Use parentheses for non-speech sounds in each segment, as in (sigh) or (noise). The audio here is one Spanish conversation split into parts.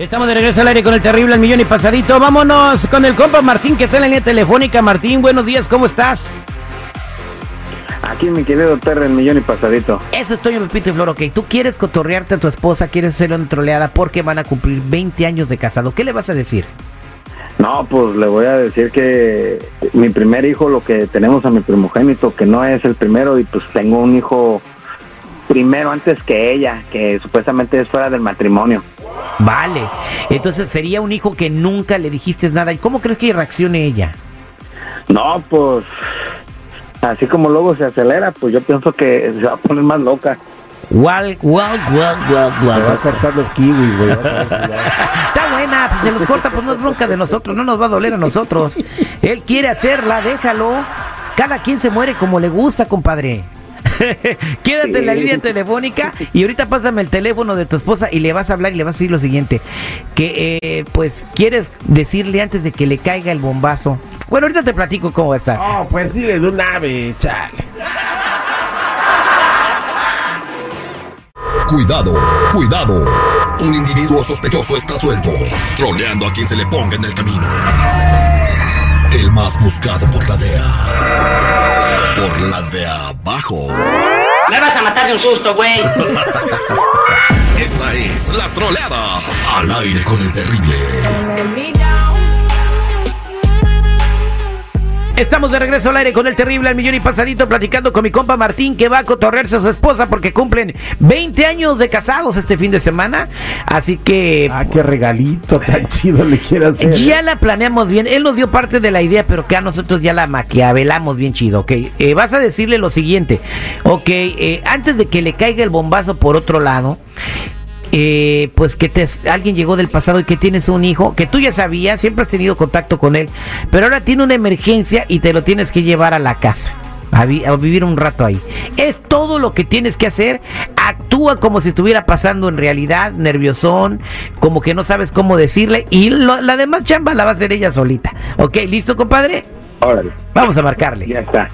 Estamos de regreso al aire con el terrible al millón y pasadito. Vámonos con el compa Martín que está en la línea telefónica. Martín, buenos días, ¿cómo estás? Aquí mi querido Terry, el millón y pasadito. Eso es Toño Pepito y Flor, ok. Tú quieres cotorrearte a tu esposa, quieres hacerle una troleada porque van a cumplir 20 años de casado. ¿Qué le vas a decir? No, pues le voy a decir que mi primer hijo, lo que tenemos a mi primogénito, que no es el primero, y pues tengo un hijo primero antes que ella, que supuestamente es fuera del matrimonio. Vale. Entonces sería un hijo que nunca le dijiste nada. ¿Y cómo crees que reaccione ella? No, pues así como luego se acelera, pues yo pienso que se va a poner más loca. Guau, guau, guau, guau, Se va a guau. cortar los kiwis, güey. (laughs) Está buena, pues se los corta, pues no es bronca de nosotros, no nos va a doler a nosotros. Él quiere hacerla, déjalo. Cada quien se muere como le gusta, compadre. (laughs) Quédate en la Sí. línea telefónica y ahorita pásame el teléfono de tu esposa y le vas a hablar y le vas a decir lo siguiente, que eh, pues quieres decirle antes de que le caiga el bombazo. Bueno, ahorita te platico cómo va a estar. Oh, pues dile de un ave, chale. Cuidado, cuidado. Un individuo sospechoso está suelto, troleando a quien se le ponga en el camino. El más buscado por la DEA. Por la de abajo. Me vas a matar de un susto, güey. (laughs) Esta es la troleada. Al aire con el terrible. Estamos de regreso al aire con el terrible al millón y pasadito platicando con mi compa Martín que va a cotorrearse a su esposa porque cumplen 20 años de casados este fin de semana. Así que Ah, qué regalito tan chido le quiere hacer. Ya la planeamos bien. Él nos dio parte de la idea, pero que a nosotros ya la maquiavelamos bien chido, ¿ok? Eh, vas a decirle lo siguiente, ok, eh, antes de que le caiga el bombazo por otro lado, eh, pues que te, alguien llegó del pasado y que tienes un hijo, que tú ya sabías, siempre has tenido contacto con él, pero ahora tiene una emergencia y te lo tienes que llevar a la casa. A, vi- a vivir un rato ahí. Es todo lo que tienes que hacer. Actúa como si estuviera pasando en realidad, nerviosón, como que no sabes cómo decirle. Y lo- la demás chamba la va a hacer ella solita. ¿Ok? ¿Listo, compadre? Órale, Vamos a marcarle. ya está.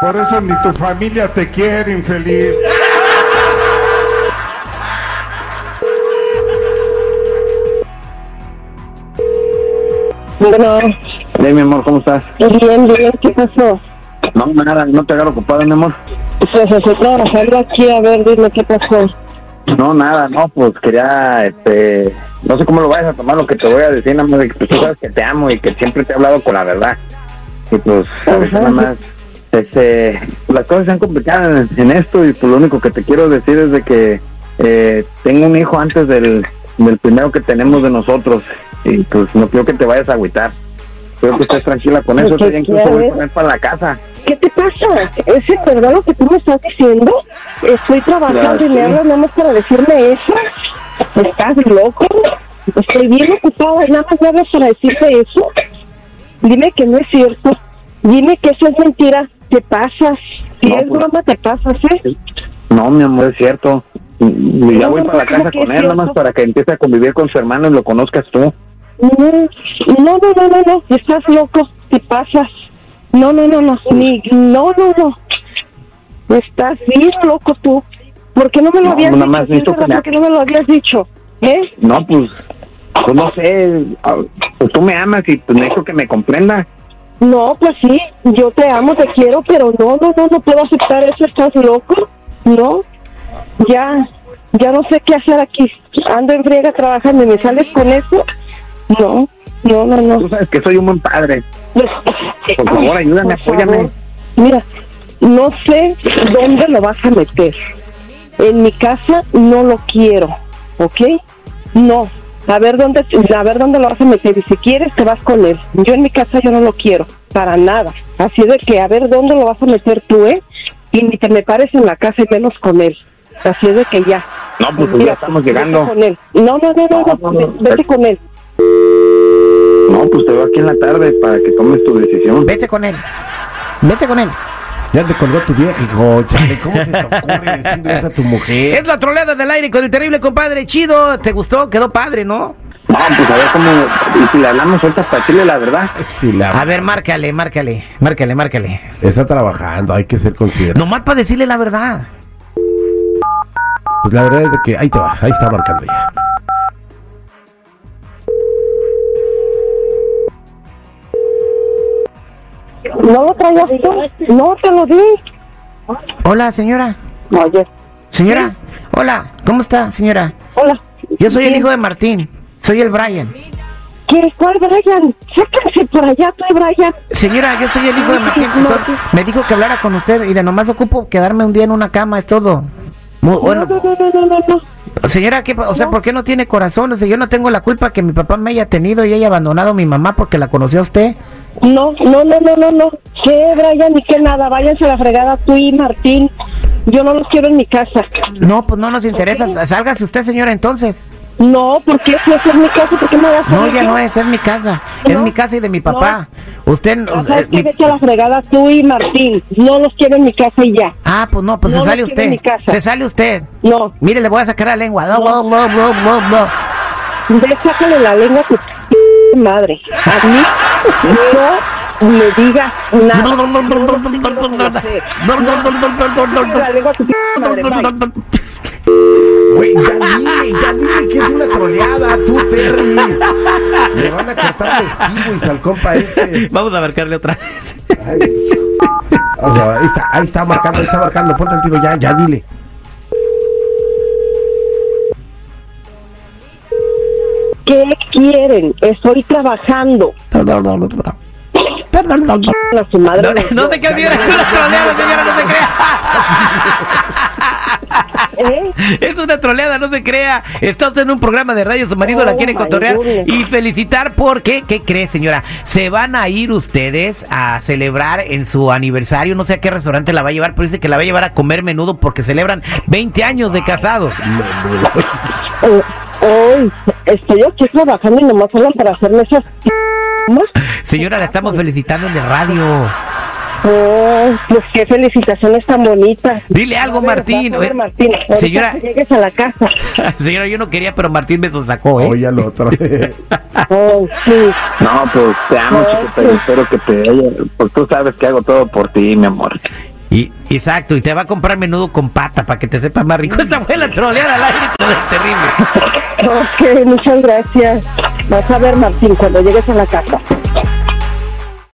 Por eso ni tu familia te quiere, infeliz. Bueno, Hey, mi amor, ¿cómo estás? bien, bien, ¿qué pasó? No, nada, no te agarro ocupado, mi amor. Pues estoy trabajando aquí, a ver, dime qué pasó. No, nada, no, pues quería, este, no sé cómo lo vayas a tomar lo que te voy a decir, nada más de que pues, tú sabes que te amo y que siempre te he hablado con la verdad. Y pues, a veces nada más, este, las cosas se han complicado en, esto y pues lo único que te quiero decir es de que eh, tengo un hijo antes del, del primero que tenemos de nosotros y pues no quiero que te vayas a agüitar. Quiero que estés tranquila con eso, ¿Qué yo incluso voy con él para la casa. ¿Qué te pasa? ¿Es en verdad lo que tú me estás diciendo? Estoy trabajando y me sí. hablas nada más para decirme eso. ¿Estás loco? Estoy bien ocupada y nada más me hablas para decirme eso. Dime que no es cierto. Dime que eso es mentira. Te pasas. Si No, es pues- broma, te pasas, ¿eh? No, mi amor, es cierto. Y ya No, voy no, para la ¿cómo casa con él, nada más para que empiece a convivir con su hermano y lo conozcas tú. No, no, no, no, no, estás loco, te pasas. No, no, no, no, ni, no, no, no. Estás bien loco tú. ¿Por qué no me lo No, habías dicho? más ¿Por qué no me lo habías dicho? ¿Eh? No, pues, pues no sé, ah, pues tú me amas y pues necesito que me comprenda. No, pues sí, yo te amo, te quiero, pero no, no, no, no puedo aceptar eso, ¿estás loco? No, ya, ya no sé qué hacer aquí. Ando en friega trabajando y me sales con eso. No, no, no, no. Tú sabes que soy un buen padre. Por favor, ayúdame, Por apóyame. favor. Mira, no sé dónde lo vas a meter. En mi casa no lo quiero, ¿ok? No. A ver dónde, a ver dónde lo vas a meter. Y si quieres, te vas con él. Yo en mi casa yo no lo quiero, para nada. Así de que a ver dónde lo vas a meter tú, ¿eh? Y ni te me pares en la casa y menos con él. Así de que ya. No, pues, pues, ya estamos llegando. con él. No, no, no, no, no, No, no, no. Vete con él. No, pues te veo aquí en la tarde para que tomes tu decisión. Vete con él. Vete con él. Ya te colgó tu viejo, chale. ¿Cómo se te (laughs) ocurre decirle eso a tu mujer? Es la troleada del aire con el terrible compadre. Chido. ¿Te gustó? Quedó padre, ¿no? No, pues a ver cómo, y si le hablamos ahorita para decirle la verdad. Si la A ver, márcale, márcale. Márcale, márcale. está trabajando, hay que ser considerado. Nomás para decirle la verdad. Pues la verdad es de que ahí te va, ahí está marcando ya. ¿No lo traigas tú? No, te lo di. Hola, señora. Oye, Señora. Hola. ¿Cómo está, señora? hola. Yo soy el hijo de Martín. Soy el Brian. ¿Quién? ¿Cuál, Brian? Sáquense por allá, tú, Brian. Señora, yo soy el hijo de Martín. Entonces, me dijo que hablara con usted y de nomás ocupo quedarme un día en una cama, es todo. Muy bueno. No, no, no, no, no. Señora, ¿qué, o sea. ¿por qué no tiene corazón? O sea, yo no tengo la culpa que mi papá me haya tenido y haya abandonado a mi mamá porque la conoció a usted. No, no, no, no, no, no. ¿Qué, Brian? Ni que nada. Váyanse a la fregada tú y Martín. Yo no los quiero en mi casa. No, pues no nos interesa. S- Sálgase usted, señora, entonces. No, ¿por qué? Si es mi casa, ¿por qué me vas a No, ya no es, es mi casa. Es No, mi casa y de mi papá. Usted... Ah, eh, ¿Sabes qué? mi- Vete a la fregada tú y Martín. No los quiero en mi casa y ya. Ah, pues no, pues No se sale usted. mi casa. Se sale usted. No. Mire, le voy a sacar la lengua. No, no, no, no, no, no. Sácale la lengua a tu p- madre. A mí no me digas nada. Güey, ya dile, ya dile que es una troleada, tú, Terry. Me van a cortar los y al compa este. Vamos a marcarle otra vez. Ay. O sea, ahí está, ahí está marcando, ahí está marcando. Ponte el tiro ya, ya dile. ¿Qué quieren? Estoy trabajando. A su madre. No, no dos. se crea, señora, es una troleada, señora, no se crea. ¿Eh? Es una troleada, no se crea. Está usted en un programa de radio, su marido la Oh, quiere cotorrear goodness. y felicitar porque, ¿qué cree, señora? Se van a ir ustedes a celebrar en su aniversario, no sé a qué restaurante la va a llevar, pero dice que la va a llevar a comer menudo porque celebran 20 años de casados. Eh, Hoy estoy aquí trabajando y nomás hablan para hacerme esas. Señora, la estamos felicitando en el radio. Oh, pues qué felicitaciones tan bonitas. Dile algo, Martín. Eh, señora- que llegues a la casa. (laughs) Señora, yo no quería, pero Martín me sacó, ¿eh? Oye al otro. (laughs) (laughs) Oh, sí. No, pues te amo, No, chico, pero sí. espero que te haya... Pues tú sabes que hago todo por ti, mi amor. Y, exacto, y te va a comprar menudo con pata para que te sepa más rico. Esta fue la troleada al aire, todo es terrible. Ok, muchas gracias. Vas a ver, Martín, cuando llegues a la casa.